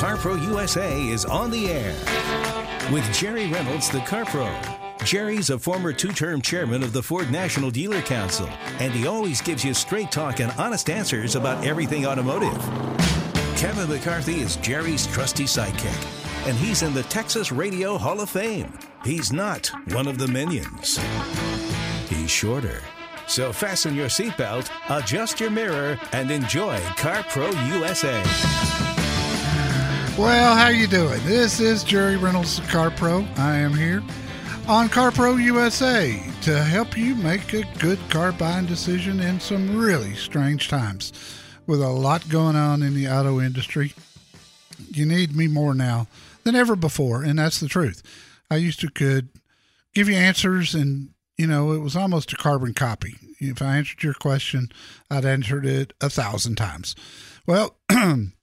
CarPro USA is on the air with Jerry Reynolds, the CarPro. Jerry's a former two term chairman of the Ford National Dealer Council, and he always gives you straight talk and honest answers about everything automotive. Kevin McCarthy is Jerry's trusty sidekick, and he's in the Texas Radio Hall of Fame. He's not one of the minions, he's shorter. So fasten your seatbelt, adjust your mirror, and enjoy CarPro USA. Well, how you doing? This is Jerry Reynolds, Car Pro. I am here on CarPro USA to help you make a good car buying decision in some really strange times. With a lot going on in the auto industry, you need me more now than ever before, and that's the truth. I used to could give you answers and you know, it was almost a carbon copy. If I answered your question, I'd answered it a thousand times. Well,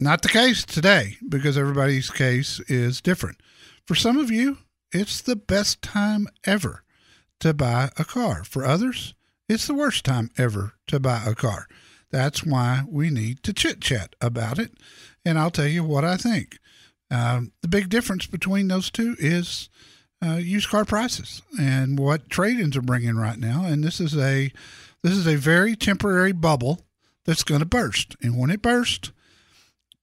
not the case today because everybody's case is different. For some of you, it's the best time ever to buy a car. For others, it's the worst time ever to buy a car. That's why we need to chit chat about it, and I'll tell you what I think. Um, the big difference between those two is uh, used car prices and what trade-ins are bringing right now. And this is a this is a very temporary bubble that's going to burst. And when it bursts,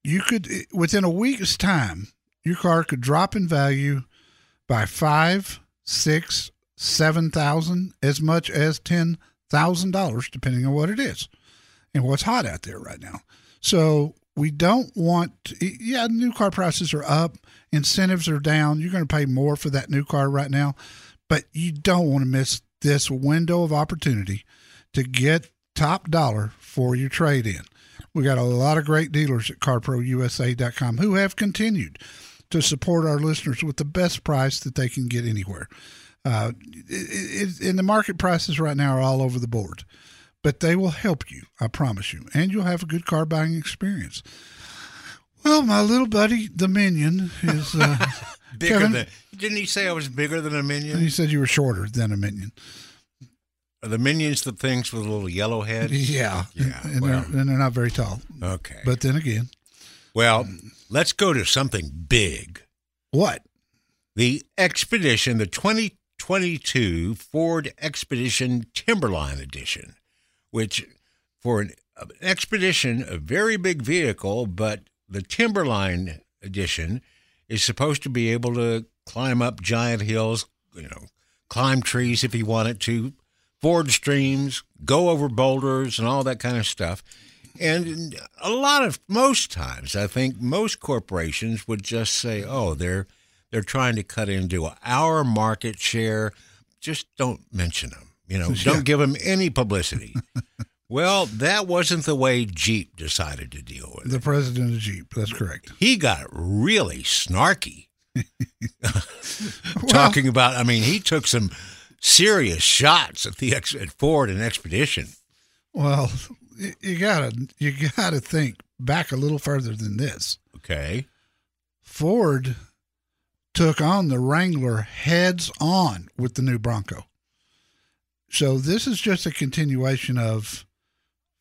you could within a week's time, your car could drop in value by five, six, seven thousand, as much as ten thousand dollars, depending on what it is and what's hot out there right now. So we don't want to, yeah new car prices are up incentives are down you're going to pay more for that new car right now but you don't want to miss this window of opportunity to get top dollar for your trade in we got a lot of great dealers at carprousa.com who have continued to support our listeners with the best price that they can get anywhere uh, it, it, and the market prices right now are all over the board but they will help you, I promise you, and you'll have a good car buying experience. Well, my little buddy, the Minion, is uh, bigger Kevin, than. Didn't he say I was bigger than a minion? And he said you were shorter than a Minion. Are the minions the things with a little yellow head? Yeah, Yeah, and, well. they're, and they're not very tall. Okay. But then again, well, let's go to something big. what? The Expedition, the 2022 Ford Expedition Timberline Edition, which for an, an Expedition, a very big vehicle, but the Timberline Edition is supposed to be able to climb up giant hills, you know, climb trees if you wanted to, ford streams, go over boulders, and all that kind of stuff. And a lot of most times, I think most corporations would just say, "Oh, they're they're trying to cut into our market share. Just don't mention them. You know, don't give them any publicity." well, that wasn't the way Jeep decided to deal with it. The president of Jeep. That's correct. He got really snarky. Talking about, I mean, he took some serious shots at the ex- at Ford and Expedition. Well, you gotta you gotta think back a little further than this. Okay. Ford took on the Wrangler heads on with the new Bronco. So this is just a continuation of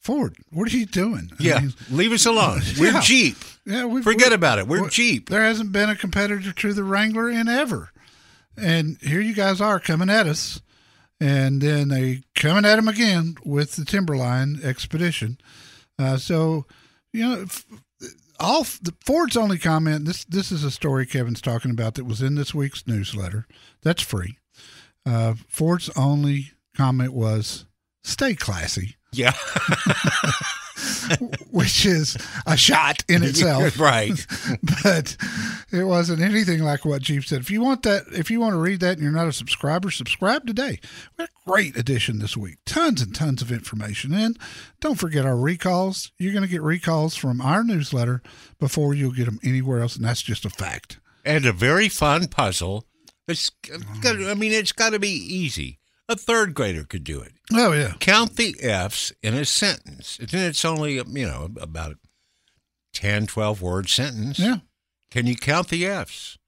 Ford. What are you doing? I Yeah. mean, Leave us alone. We're Yeah. Jeep. yeah. We've, Forget we- about it. We're we- Jeep. There hasn't been a competitor to the Wrangler in ever, and here you guys are coming at us, and then they coming at them again with the Timberline Expedition. Uh, so, you know, all the Ford's only comment. This this is a story Kevin's talking about that was in this week's newsletter. That's free. Uh, Ford's only comment was "Stay classy," Yeah. which is a shot in itself. right. but it wasn't anything like what Jeep said. If you want that, if you want to read that and you're not a subscriber, subscribe today. We had a great edition this week. Tons and tons of information. And don't forget our recalls. You're going to get recalls from our newsletter before you'll get them anywhere else. And that's just a fact. And a very fun puzzle. It's I mean, it's got to be easy. A third grader could do it. Oh, yeah. Count the F's in a sentence. And it's only, you know, about a 10, 12 word sentence. Yeah. Can you count the F's?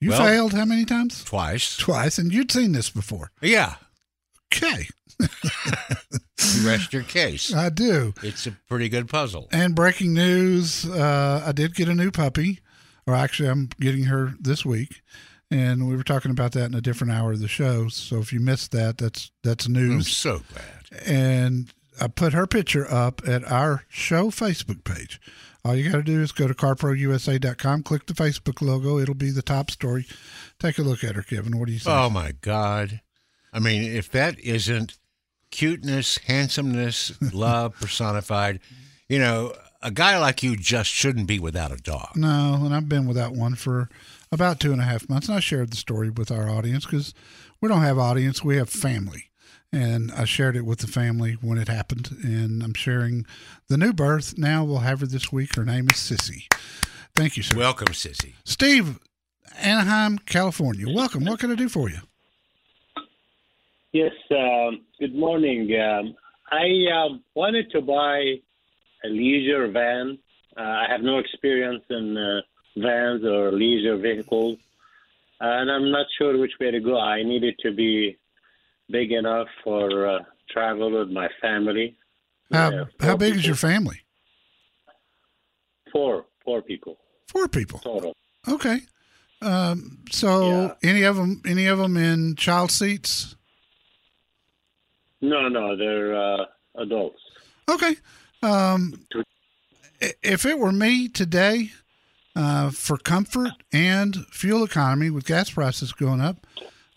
You Well- failed how many times? Twice. Twice. And you'd seen this before. Yeah. Okay. you rest your case. I do. It's a pretty good puzzle. And breaking news: uh, I did get a new puppy, or actually, I'm getting her this week. And we were talking about that in a different hour of the show. So if you missed that, that's that's news. I'm so glad. and I put her picture up at our show Facebook page. All you got to do is go to carprousa.com, click the Facebook logo. It'll be the top story. Take a look at her, Kevin. What do you say? Oh my God. I mean, if that isn't cuteness, handsomeness, love personified, you know, a guy like you just shouldn't be without a dog. No, and I've been without one for about two and a half months. And I shared the story with our audience because we don't have audience, we have family. And I shared it with the family when it happened. And I'm sharing the new birth. Now we'll have her this week. Her name is Sissy. Thank you, sir. Welcome, Sissy. Steve, Anaheim, California. Welcome. What can I do for you? Yes, um, good morning. Um, I uh, wanted to buy a leisure van. Uh, I have no experience in uh, vans or leisure vehicles, and I'm not sure which way to go. I need it to be big enough for uh, travel with my family. How, Yeah, how big is your family? Four, four people Four people. total. Okay. Um, so any of them, any of them in child seats? No, no, they're uh, adults. Okay. Um, if it were me today, uh, for comfort and fuel economy with gas prices going up,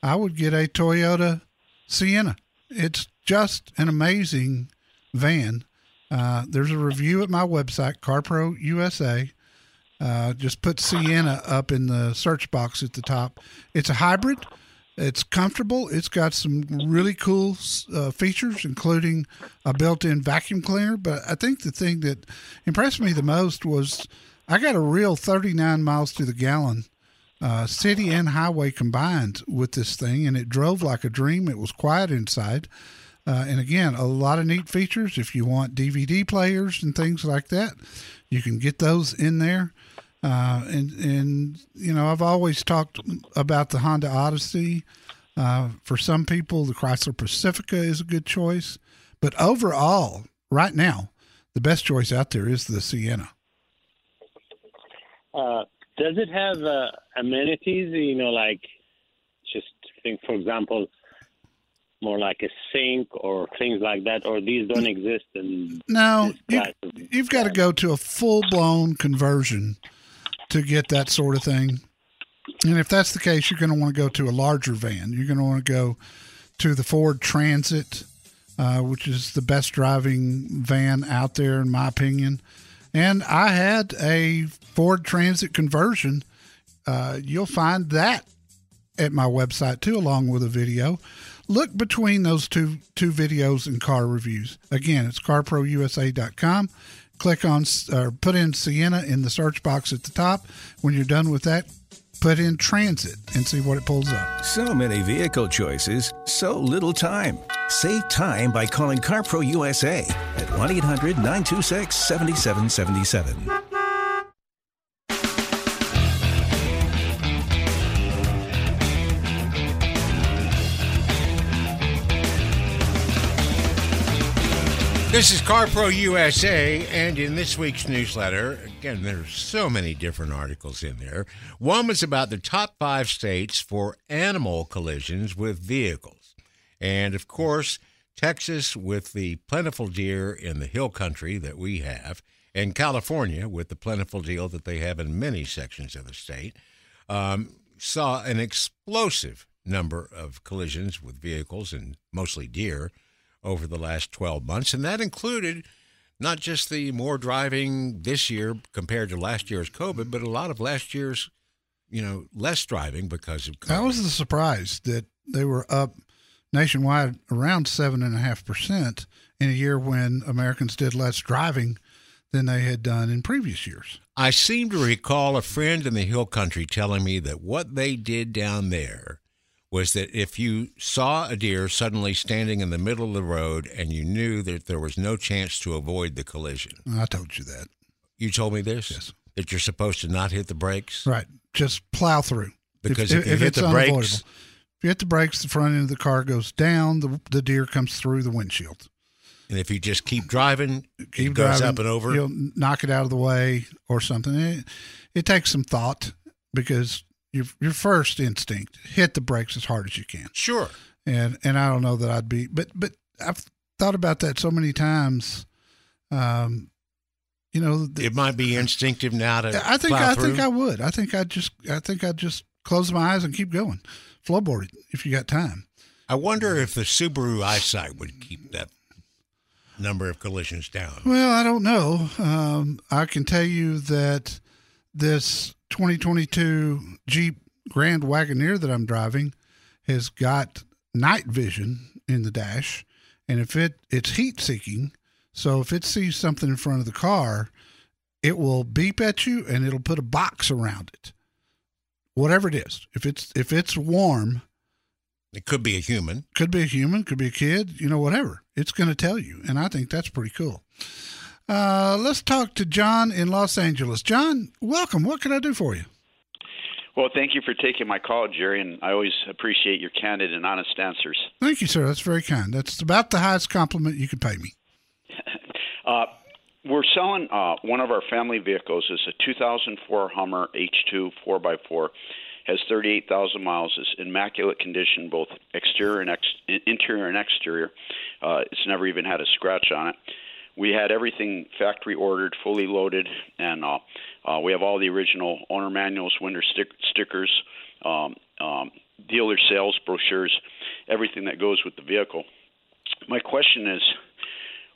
I would get a Toyota Sienna. It's just an amazing van. Uh, there's a review at my website, CarPro USA. Uh, just put Sienna up in the search box at the top. It's a hybrid. It's comfortable. It's got some really cool uh, features, including a built-in vacuum cleaner. But I think the thing that impressed me the most was I got a real 39 miles to the gallon, uh, city and highway combined with this thing, and it drove like a dream. It was quiet inside. Uh, and again, a lot of neat features. If you want DVD players and things like that, you can get those in there. Uh, and and you know, I've always talked about the Honda Odyssey. Uh, for some people, the Chrysler Pacifica is a good choice, but overall, right now, the best choice out there is the Sienna. Does it have uh, amenities? You know, like just think, for example, more like a sink or things like that, or these don't exist in No, you, you've got to go to a full blown conversion to get that sort of thing. And if that's the case, you're going to want to go to a larger van. You're going to want to go to the Ford Transit, uh, which is the best driving van out there, in my opinion. And I had a Ford Transit conversion. Uh, you'll find that at my website too, along with a video. Look between those two two videos and car reviews. Again, it's carprousa.com. Click on or put in Sienna in the search box at the top. When you're done with that, put in Transit and see what it pulls up. So many vehicle choices, so little time. Save time by calling CarPro USA at 1 800 926 7777. This is CarPro USA, and in this week's newsletter, again, there's so many different articles in there. One was about the top five states for animal collisions with vehicles. And of course, Texas with the plentiful deer in the hill country that we have, and California with the plentiful deer that they have in many sections of the state, um, saw an explosive number of collisions with vehicles and mostly deer over the last 12 months. And that included not just the more driving this year compared to last year's COVID, but a lot of last year's, you know, less driving because of COVID. That was the surprise that they were up nationwide around seven and a half percent in a year when Americans did less driving than they had done in previous years. I seem to recall a friend in the hill country telling me that what they did down there was that if you saw a deer suddenly standing in the middle of the road and you knew that there was no chance to avoid the collision, I told you that. you told me this? Yes. That you're supposed to not hit the brakes? Right. Just plow through. Because if you hit the brakes- If you hit the brakes, the front end of the car goes down, the, the deer comes through the windshield. And if you just keep driving, Keep it goes driving, up and over. You'll knock it out of the way or something. It, it takes some thought because your your first instinct hit the brakes as hard as you can. Sure. and and I don't know that I'd be, but but I've thought about that so many times. Um, you know, th- It might be instinctive now to I think I through. think I would. I think I'd just I think I'd just close my eyes and keep going, flowboard it if you got time. I wonder if the Subaru eyesight would keep that number of collisions down. Well, I don't know. Um, I can tell you that this 2022 Jeep Grand Wagoneer that I'm driving has got night vision in the dash, and if it it's heat seeking, so if it sees something in front of the car, it will beep at you and it'll put a box around it. Whatever it is, if it's if it's warm, It could be a human. could be a human, could be a kid, you know, whatever. It's going to tell you. And I think that's pretty cool. Uh, let's talk to John in Los Angeles. John, welcome. What can I do for you? Well, thank you for taking my call, Jerry, and I always appreciate your candid and honest answers. Thank you, sir. That's very kind. That's about the highest compliment you could pay me. Uh, we're selling uh, one of our family vehicles. It's a 2004 Hummer H2 4x4. Has 38,000 miles. Is immaculate condition, both exterior and ex- interior and exterior. Uh, it's never even had a scratch on it. We had everything factory ordered, fully loaded, and uh, uh, we have all the original owner manuals, winter stick- stickers, um, um, dealer sales brochures, everything that goes with the vehicle. My question is,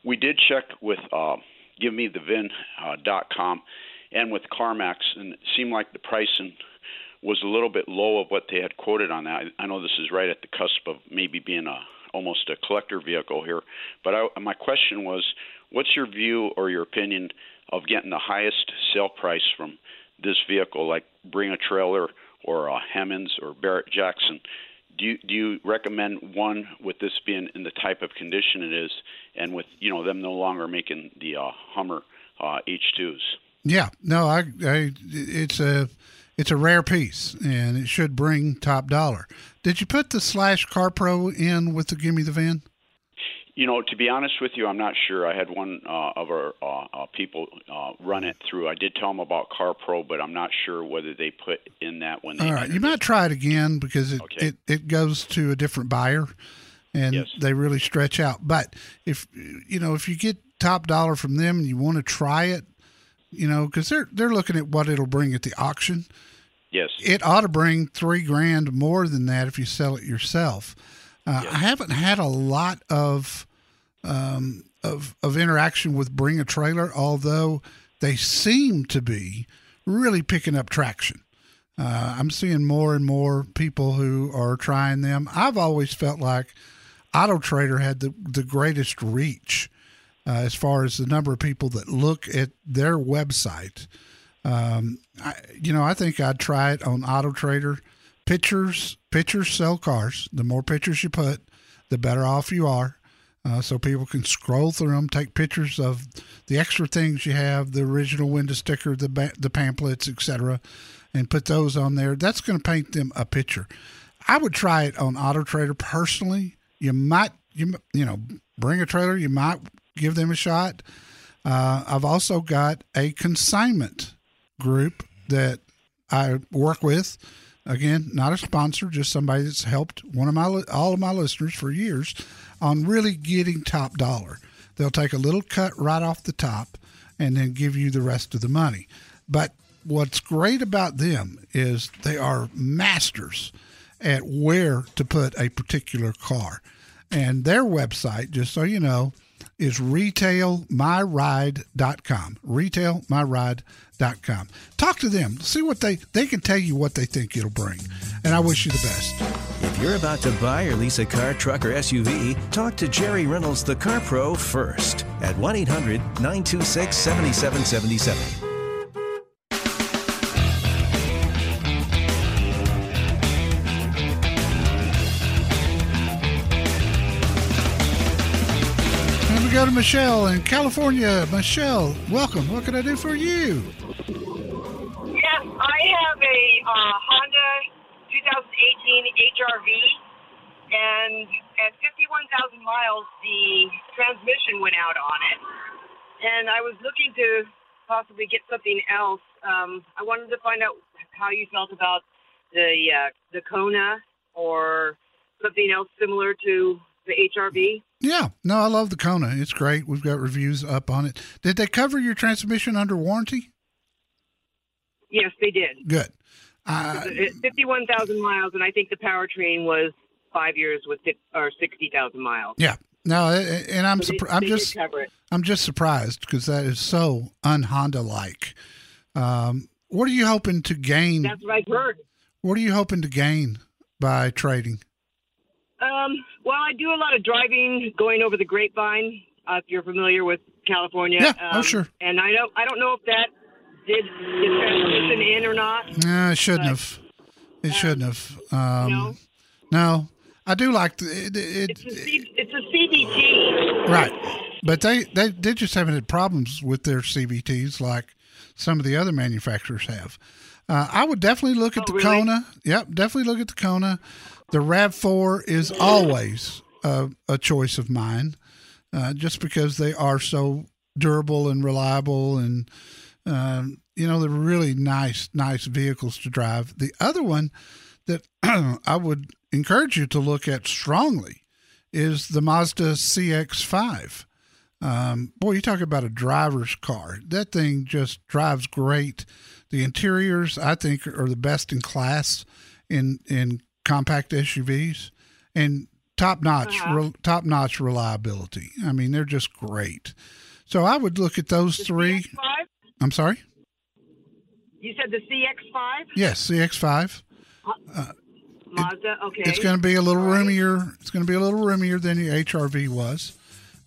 we did check with uh, GiveMeTheVin.com and with CarMax, and it seemed like the pricing was a little bit low of what they had quoted on that. I know this is right at the cusp of maybe being a almost a collector vehicle here, but I, my question was, what's your view or your opinion of getting the highest sale price from this vehicle, like bring a trailer or a Hemmings or Barrett Jackson? Do you, do you recommend one with this being in the type of condition it is, and with you know them no longer making the uh, Hummer uh, H2s? Yeah, no, I, I, it's a, it's a rare piece, and it should bring top dollar. Did you put the slash Car Pro in with the Gimme the Vin? You know, to be honest with you, I'm not sure. I had one uh, of our uh, uh, people uh, run it through. I did tell them about Car Pro, but I'm not sure whether they put in that when they. All right, you might try it again because it, Okay. it, it goes to a different buyer, and Yes. they really stretch out. But if you know if you get top dollar from them and you want to try it, you know because they're they're looking at what it'll bring at the auction. Yes. It ought to bring three grand more than that if you sell it yourself. Uh, I haven't had a lot of um, of of interaction with Bring a Trailer, although they seem to be really picking up traction. Uh, I'm seeing more and more people who are trying them. I've always felt like Auto Trader had the the greatest reach uh, as far as the number of people that look at their website. Um, I, you know, I think I'd try it on Auto Trader. Pictures, pictures sell cars. The more pictures you put, the better off you are. Uh, so people can scroll through them, take pictures of the extra things you have, the original window sticker, the ba- the pamphlets, etc., and put those on there. That's going to paint them a picture. I would try it on Auto Trader personally. You might, you you know, bring a trailer. You might give them a shot. Uh, I've also got a consignment group that I work with. Again, not a sponsor, just somebody that's helped one of my all of my listeners for years on really getting top dollar. They'll take a little cut right off the top and then give you the rest of the money. But what's great about them is they are masters at where to put a particular car. And their website, just so you know, is retailmyride.com. Retailmyride.com. Talk to them. See what they they can tell you what they think it'll bring. And I wish you the best. If you're about to buy or lease a car, truck, or SUV, talk to Jerry Reynolds, the Car Pro, first at 1 800 926 7777. Go to Michelle in California. Michelle, welcome. What can I do for you? Yes, I have a uh, Honda 2018 HRV, and at 51,000 miles, the transmission went out on it, and I was looking to possibly get something else. Um, I wanted to find out how you felt about the uh, the Kona or something else similar to the HRV. Yeah, no, I love the Kona. It's great. We've got reviews up on it. Did they cover your transmission under warranty? Yes, they did. Good. Uh, It- 51,000 miles, and I think the powertrain was five years with or 60,000 miles. yeah. No, and I'm So they- surpri- I'm just cover it. I'm just surprised because that is so un Honda like. Um, what are you hoping to gain? That's what I've heard. What are you hoping to gain by trading? Um, well, I do a lot of driving, going over the grapevine. Uh, if you're familiar with California, Yeah, oh, um, sure. And I don't, I don't know if that did the transmission in or not. No, it shouldn't But, have. It shouldn't have. Um, no? no, I do like the it, it, It's a, C, it's a CVT. right, but they they they just haven't had problems with their CVTs like some of the other manufacturers have. Uh, I would definitely look at Oh, the really? Kona. Yep, definitely look at the Kona. The Rav Four is always a, a choice of mine, uh, just because they are so durable and reliable, and um, you know they're really nice, nice vehicles to drive. The other one that I would encourage you to look at strongly is the Mazda CX5. Um, boy, you talk about a driver's car. That thing just drives great. The interiors, I think, are the best in class in in compact SUVs, and top notch, Uh-huh. re, top notch reliability. I mean, they're just great. So I would look at those The three. CX-5? I'm sorry. You said the CX5 Yes, CX5. Mazda. Okay. It's going to be a little right. roomier. It's going to be a little roomier than the HRV was,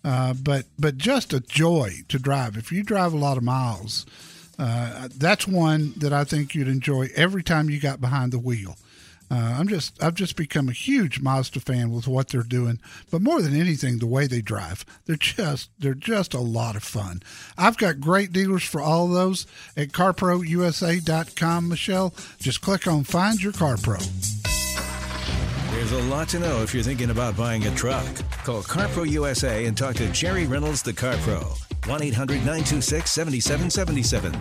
uh, but but just a joy to drive. If you drive a lot of miles, uh, that's one that I think you'd enjoy every time you got behind the wheel. Uh, I'm just I've just become a huge Mazda fan with what they're doing, but more than anything, the way they drive. They're just they're just a lot of fun. I've got great dealers for all those at CarProUSA.com. Michelle, just click on Find Your Car Pro. There's a lot to know if you're thinking about buying a truck. Call CarPro USA and talk to Jerry Reynolds, the Car Pro. 1 800 926 7777.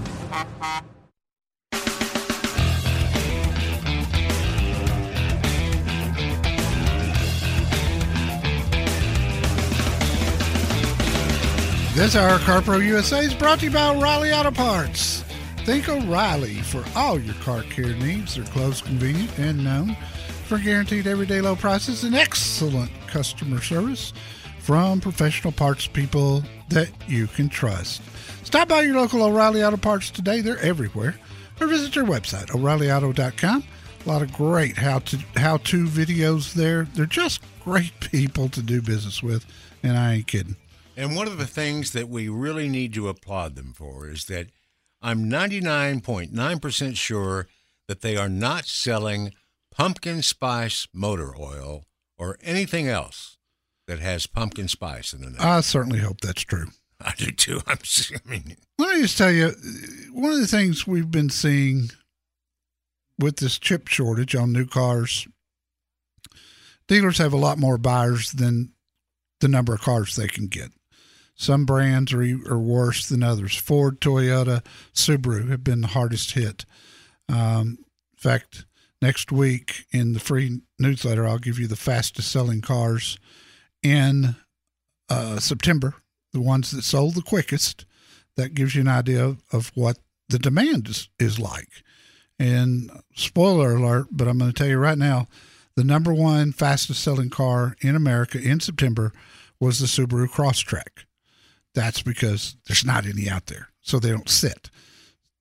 This hour, CarPro USA is brought to you by O'Reilly Auto Parts. Think O'Reilly for all your car care needs. They're close, convenient, and known for guaranteed everyday low prices and excellent customer service from professional parts people that you can trust. Stop by your local O'Reilly Auto Parts today. They're everywhere. Or visit their website, o'ReillyAuto.com. A lot of great how to how to videos there. They're just great people to do business with, and I ain't kidding. And one of the things that we really need to applaud them for is that I'm 99.9% sure that they are not selling pumpkin spice motor oil or anything else that has pumpkin spice in the name. I certainly hope that's true. I do too. I'm, I mean, Let me just tell you, one of the things we've been seeing with this chip shortage on new cars, dealers have a lot more buyers than the number of cars they can get. Some brands are, are worse than others. Ford, Toyota, Subaru have been the hardest hit. Um, in fact, next week in the free newsletter, I'll give you the fastest selling cars in uh, September, the ones that sold the quickest. That gives you an idea of, of what the demand is, is like. And spoiler alert, but I'm going to tell you right now the number one fastest selling car in America in September was the Subaru Crosstrek. That's because there's not any out there, so they don't sit.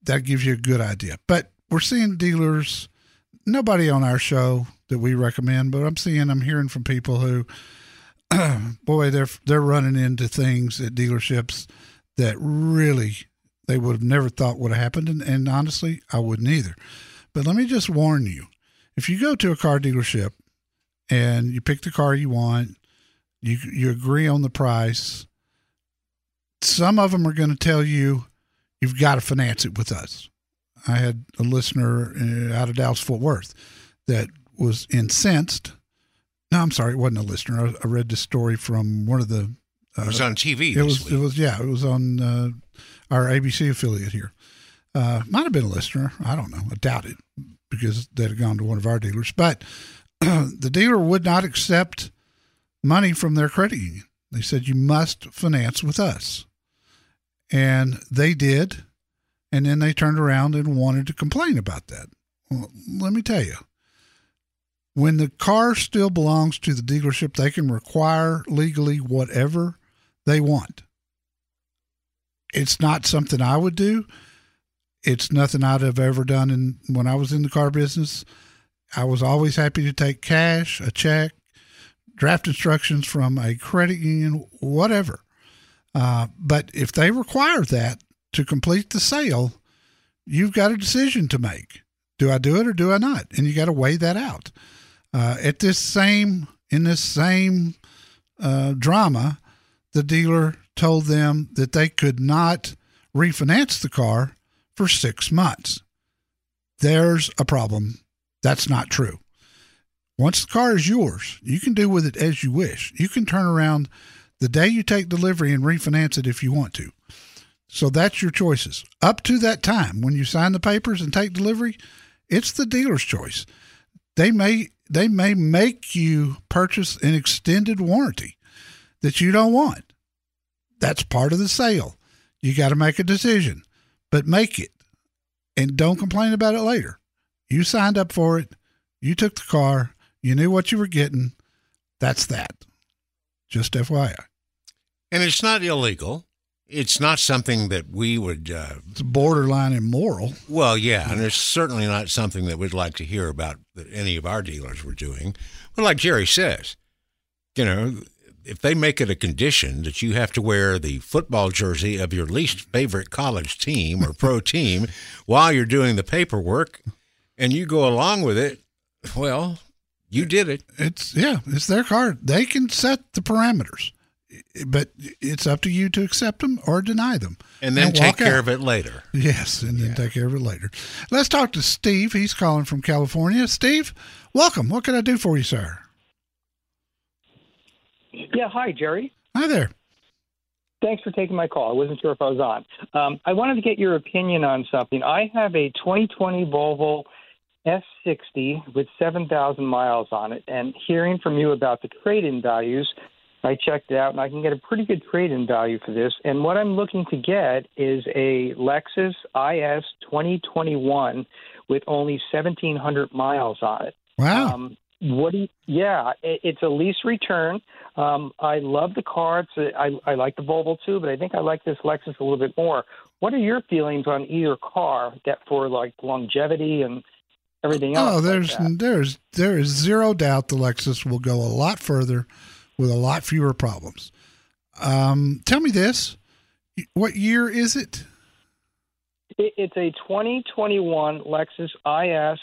That gives you a good idea. But we're seeing dealers, nobody on our show that we recommend, but I'm seeing, I'm hearing from people who, boy, they're they're running into things at dealerships that really they would have never thought would have happened, and, and honestly, I wouldn't either. But let me just warn you: if you go to a car dealership and you pick the car you want, you you agree on the price. Some of them are going to tell you you've got to finance it with us. I had a listener uh, out of Dallas Fort Worth that was incensed No, I'm sorry, it wasn't a listener. I, I read this story from one of the. Uh, it was on TV. It was. Week. It was. Yeah, it was on uh, our ABC affiliate here. Uh, might have been a listener. I don't know. I doubt it because they'd have gone to one of our dealers. But the dealer would not accept money from their credit union. They said you must finance with us, and they did. And then they turned around and wanted to complain about that. Well, let me tell you, when the car still belongs to the dealership, they can require legally whatever they want. It's not something I would do. It's nothing I'd have ever done. And when I was in the car business, I was always happy to take cash, a check, draft instructions from a credit union, whatever. Uh, but if they require that to complete the sale, you've got a decision to make. Do I do it or do I not? And you got to weigh that out. Uh, at this same in this same uh, drama, the dealer told them that they could not refinance the car for six months. There's a problem. That's not true. Once the car is yours, you can do with it as you wish. You can turn around the day you take delivery and refinance it if you want to. So that's your choices. Up to that time, when you sign the papers and take delivery, it's the dealer's choice. They may they may make you purchase an extended warranty that you don't want. That's part of the sale. You got to make a decision, but make it and don't complain about it later. You signed up for it. You took the car. You knew what you were getting. That's that. Just FYI. And it's not illegal. It's not something that we would. Uh, it's borderline immoral. Well, yeah, and it's certainly not something that we'd like to hear about that any of our dealers were doing. But like Jerry says, you know, if they make it a condition that you have to wear the football jersey of your least favorite college team or pro team while you're doing the paperwork, and you go along with it, well, you did it. It's yeah, it's their card. They can set the parameters but it's up to you to accept them or deny them, and then and take care out. of it later. Yes, and then yeah. take care of it later. Let's talk to Steve. He's calling from California. Steve, welcome. What can I do for you, sir? Yeah, hi, Jerry. Hi there. Thanks for taking my call. I wasn't sure if I was on. Um, I wanted to get your opinion on something. I have a 2020 Volvo S60 with 7,000 miles on it, and hearing from you about the trade-in values I checked it out, and I can get a pretty good trade-in value for this. And what I'm looking to get is a Lexus IS 2021 with only 1,700 miles on it. Wow. Um, what do you, yeah, it, it's a lease return. Um, I love the car. It's a, I, I like the Volvo too, but I think I like this Lexus a little bit more. What are your feelings on either car that for like longevity and everything else? Oh, there's like there's there is zero doubt the Lexus will go a lot further with a lot fewer problems. Um, tell me this: what year is it? It's a 2021 Lexus IS,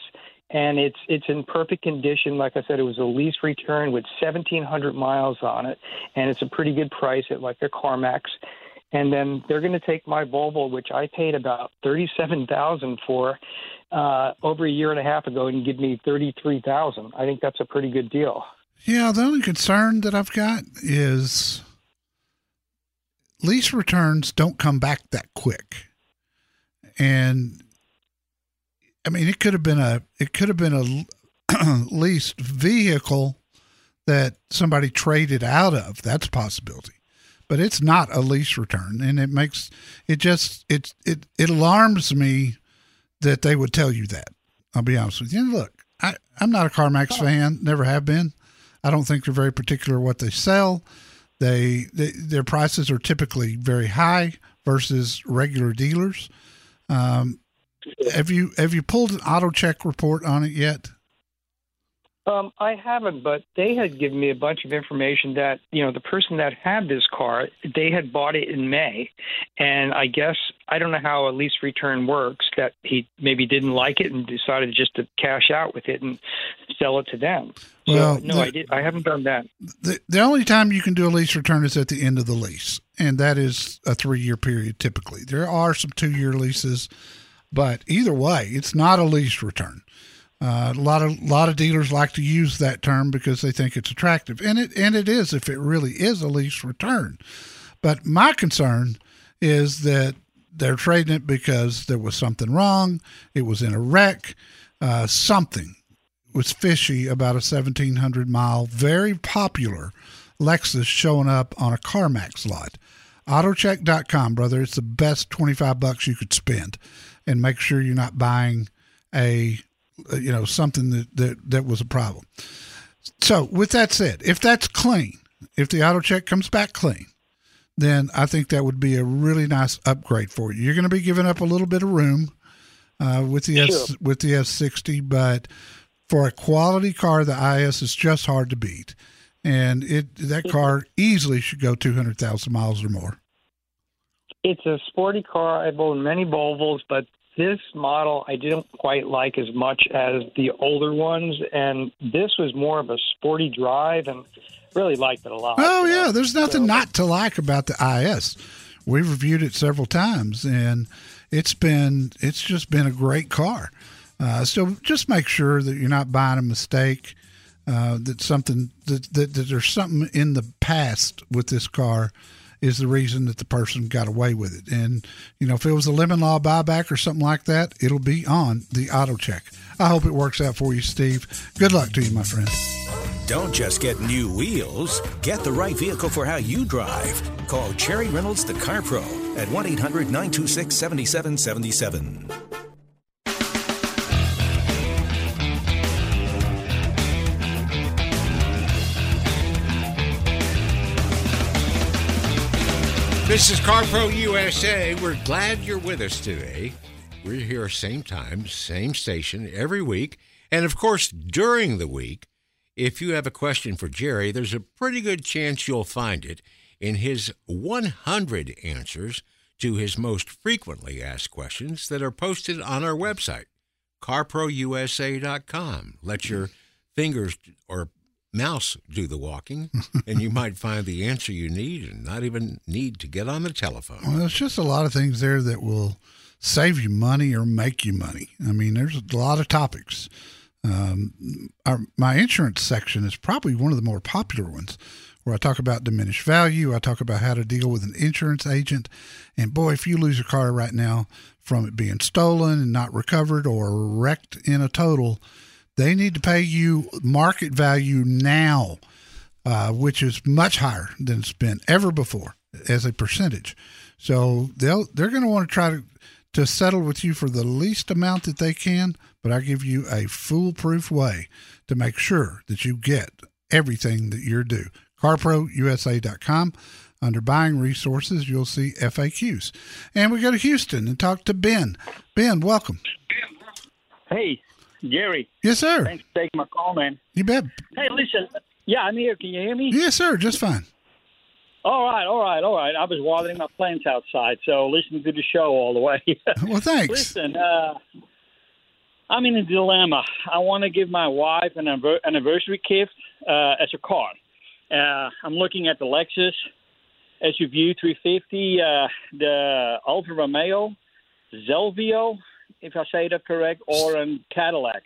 and it's it's in perfect condition. Like I said, it was a lease return with 1,700 miles on it, and it's a pretty good price at like a CarMax. And then they're going to take my Volvo, which I paid about thirty-seven thousand for uh, over a year and a half ago, and give me thirty-three thousand. I think that's a pretty good deal. Yeah, the only concern that I've got is lease returns don't come back that quick. And I mean, it could have been a it could have been a leased vehicle that somebody traded out of. That's a possibility. But it's not a lease return and it makes it just it it it alarms me that they would tell you that. I'll be honest with you. look, I, I'm not a CarMax oh. fan, never have been. I don't think they're very particular what they sell. They, they their prices are typically very high versus regular dealers. Um, have you have you pulled an auto check report on it yet? Um, I haven't, but they had given me a bunch of information that you know the person that had this car, they had bought it in May, and I guess I don't know how a lease return works. That he maybe didn't like it and decided just to cash out with it and sell it to them. So, well, no, the, I did. I haven't done that. The the only time you can do a lease return is at the end of the lease, and that is a three year period typically. There are some two year leases, but either way, it's not a lease return. Uh, a lot of lot of dealers like to use that term because they think it's attractive, and it and it is if it really is a lease return. But my concern is that they're trading it because there was something wrong. It was in a wreck. Uh, something was fishy about a 1700 mile, very popular Lexus showing up on a CarMax lot. Autocheck.com, brother. It's the best 25 bucks you could spend. And make sure you're not buying a, you know, something that, that, that was a problem. So, with that said, if that's clean, if the auto check comes back clean, then I think that would be a really nice upgrade for you. You're going to be giving up a little bit of room uh, with the Sure. S with the S60, but for a quality car, the IS is just hard to beat, and it that car easily should go 200,000 miles or more. It's a sporty car. I've owned many Volvos, but this model I didn't quite like as much as the older ones, and this was more of a sporty drive, and really liked it a lot. Oh you know. yeah, there's nothing So- not to like about the IS. We've reviewed it several times, and it's been it's just been a great car. Uh, so just make sure that you're not buying a mistake. Uh, that something that, that that there's something in the past with this car is the reason that the person got away with it. And you know, if it was a lemon law buyback or something like that, it'll be on the auto check. I hope it works out for you, Steve. Good luck to you, my friend. Don't just get new wheels, get the right vehicle for how you drive. Call Jerry Reynolds, the Car Pro, at 1 800 926 7777. This is CarPro USA. We're glad you're with us today. We're here same time, same station every week. And of course, during the week, if you have a question for Jerry, there's a pretty good chance you'll find it in his 100 answers to his most frequently asked questions that are posted on our website, carprousa.com. Let your fingers or mouse do the walking, and you might find the answer you need and not even need to get on the telephone. Well, there's just a lot of things there that will save you money or make you money. I mean, there's a lot of topics. Um, our, my insurance section is probably one of the more popular ones where I talk about diminished value. I talk about how to deal with an insurance agent. And boy, if you lose your car right now from it being stolen and not recovered or wrecked in a total, they need to pay you market value now, uh, which is much higher than it's been ever before as a percentage. So they'll they're going to want to try to to settle with you for the least amount that they can, but I give you a foolproof way to make sure that you get everything that you're due. CarProUSA.com. Under buying resources, you'll see FAQs. And we go to Houston and talk to Ben. Ben, welcome. Hey, Jerry. Yes, sir. Thanks for taking my call, man. You bet. Hey, listen. Yeah, I'm here. Can you hear me? Yes, sir. Just fine. All right, all right, all right. I was watering my plants outside, so listening to the show all the way. Well, thanks. Listen, uh, I'm in a dilemma. I want to give my wife an anniversary gift uh, as a car. Uh, I'm looking at the Lexus SUV 350, uh, the Alfa Romeo, Stelvio, if I say that correct, or a Cadillac.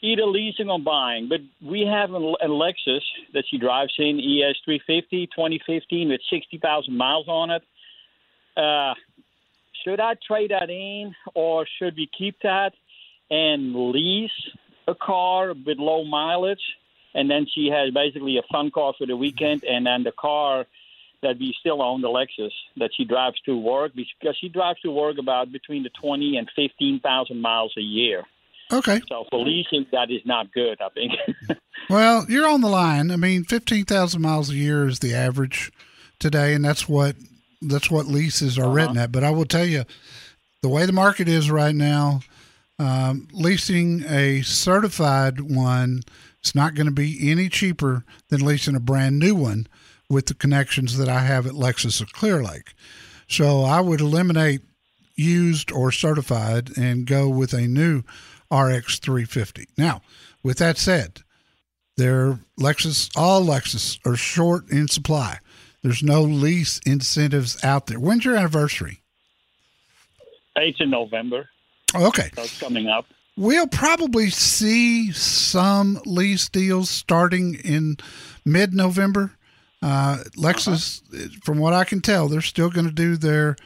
Either leasing or buying. But we have a, Lexus that she drives in, E ES350 2015 with 60,000 miles on it. Uh, should I trade that in or should we keep that and lease a car with low mileage? And then she has basically a fun car for the weekend and then the car that we still own, the Lexus, that she drives to work because she drives to work about between the 20 and 15,000 miles a year. Okay. So for leasing, that is not good, I think. Well, you're on the line. I mean, 15,000 miles a year is the average today, and that's what that's what leases are written at. But I will tell you, the way the market is right now, um, leasing a certified one is not going to be any cheaper than leasing a brand new one with the connections that I have at Lexus of Clear Lake. So I would eliminate used or certified and go with a new RX 350. Now, with that said, their Lexus, all Lexus are short in supply. There's no lease incentives out there. When's your anniversary? it's in November, okay. so coming up. We'll probably see some lease deals starting in mid November. Uh, Lexus, from what I can tell, they're still going to do their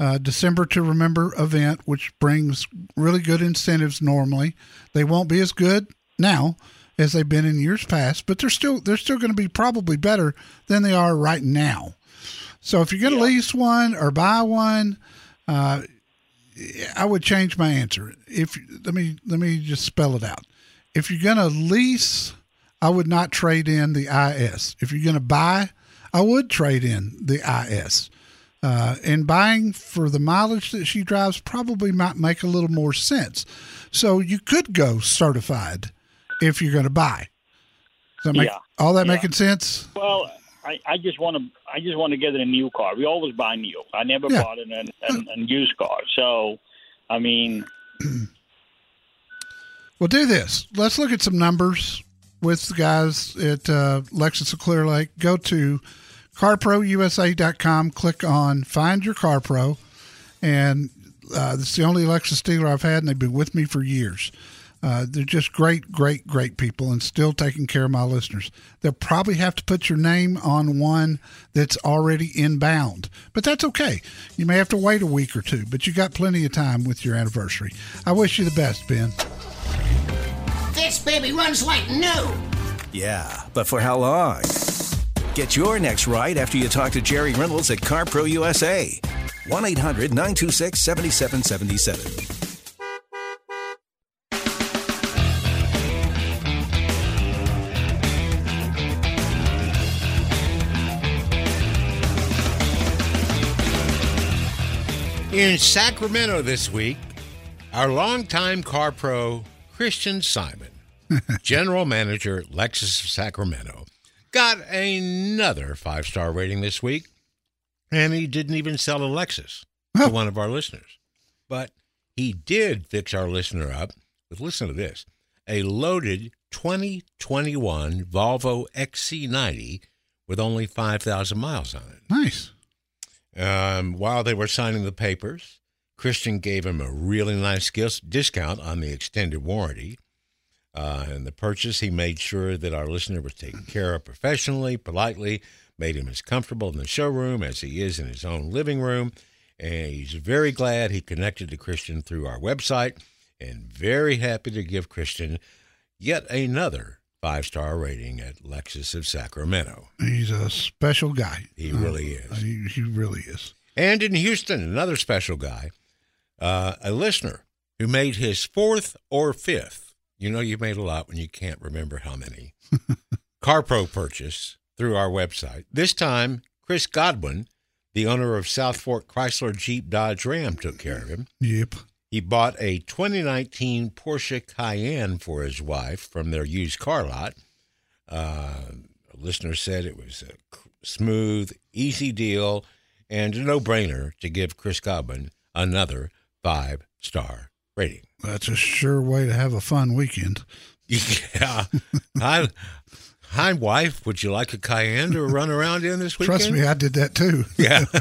uh, December to Remember event, which brings really good incentives normally. They won't be as good now as they've been in years past, but they're still they're still going to be probably better than they are right now. So if you're going to Yeah. lease one or buy one, uh, I would change my answer. If let me let me just spell it out. If you're going to lease, I would not trade in the IS. If you're going to buy, I would trade in the IS. Uh, and buying for the mileage that she drives probably might make a little more sense. So you could go certified if you're going to buy. Does that make Yeah. all that Yeah. making sense? Well, I, I just want to I just want to get a new car. We always buy new. I never Yeah. bought an, an, an, an used car. So, I mean, Well, do this. Let's look at some numbers with the guys at uh, Lexus of Clear Lake. Go to carprousa.com, click on Find Your Car Pro, and uh, is the only Lexus dealer I've had, and they've been with me for years. Uh, they're just great, great, great people and still taking care of my listeners. They'll probably have to put your name on one that's already inbound, but that's okay. You may have to wait a week or two, but you got plenty of time with your anniversary. I wish you the best, Ben. This baby runs like new. Yeah, but for how long? Get your next ride after you talk to Jerry Reynolds at CarPro USA. 1 800 926 7777. In Sacramento this week, our longtime car pro, Christian Simon, general manager, Lexus of Sacramento, got another five star rating this week, and he didn't even sell a Lexus to one of our listeners. But he did fix our listener up with, listen to this, a loaded 2021 Volvo XC90 with only 5,000 miles on it. Nice. Um, while they were signing the papers, Christian gave him a really nice discount on the extended warranty. Uh, and the purchase, he made sure that our listener was taken care of professionally, politely, made him as comfortable in the showroom as he is in his own living room. And he's very glad he connected to Christian through our website and very happy to give Christian yet another five star rating at Lexus of Sacramento. He's a special guy. He really is. He, he really is. And in Houston, another special guy, uh, a listener who made his fourth or fifth. You know, you made a lot when you can't remember how many. CarPro purchase through our website. This time, Chris Godwin, the owner of South Fork Chrysler Jeep Dodge Ram, took care of him. Yep. He bought a 2019 Porsche Cayenne for his wife from their used car lot. Uh, a listener said it was a smooth, easy deal and a no brainer to give Chris Godwin another five star rating. That's a sure way to have a fun weekend. Yeah. hi, hi, wife. Would you like a Cayenne to run around in this weekend? Trust me, I did that too. Yeah.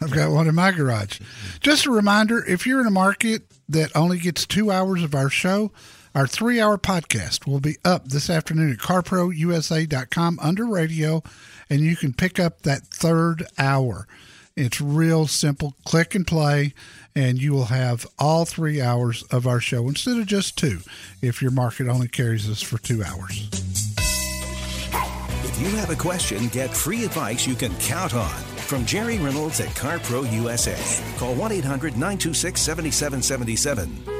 I've got one in my garage. Just a reminder if you're in a market that only gets two hours of our show, our three hour podcast will be up this afternoon at carprousa.com under radio, and you can pick up that third hour. It's real simple. Click and play, and you will have all three hours of our show instead of just two if your market only carries us for two hours. If you have a question, get free advice you can count on from Jerry Reynolds at CarPro USA. Call 1 800 926 7777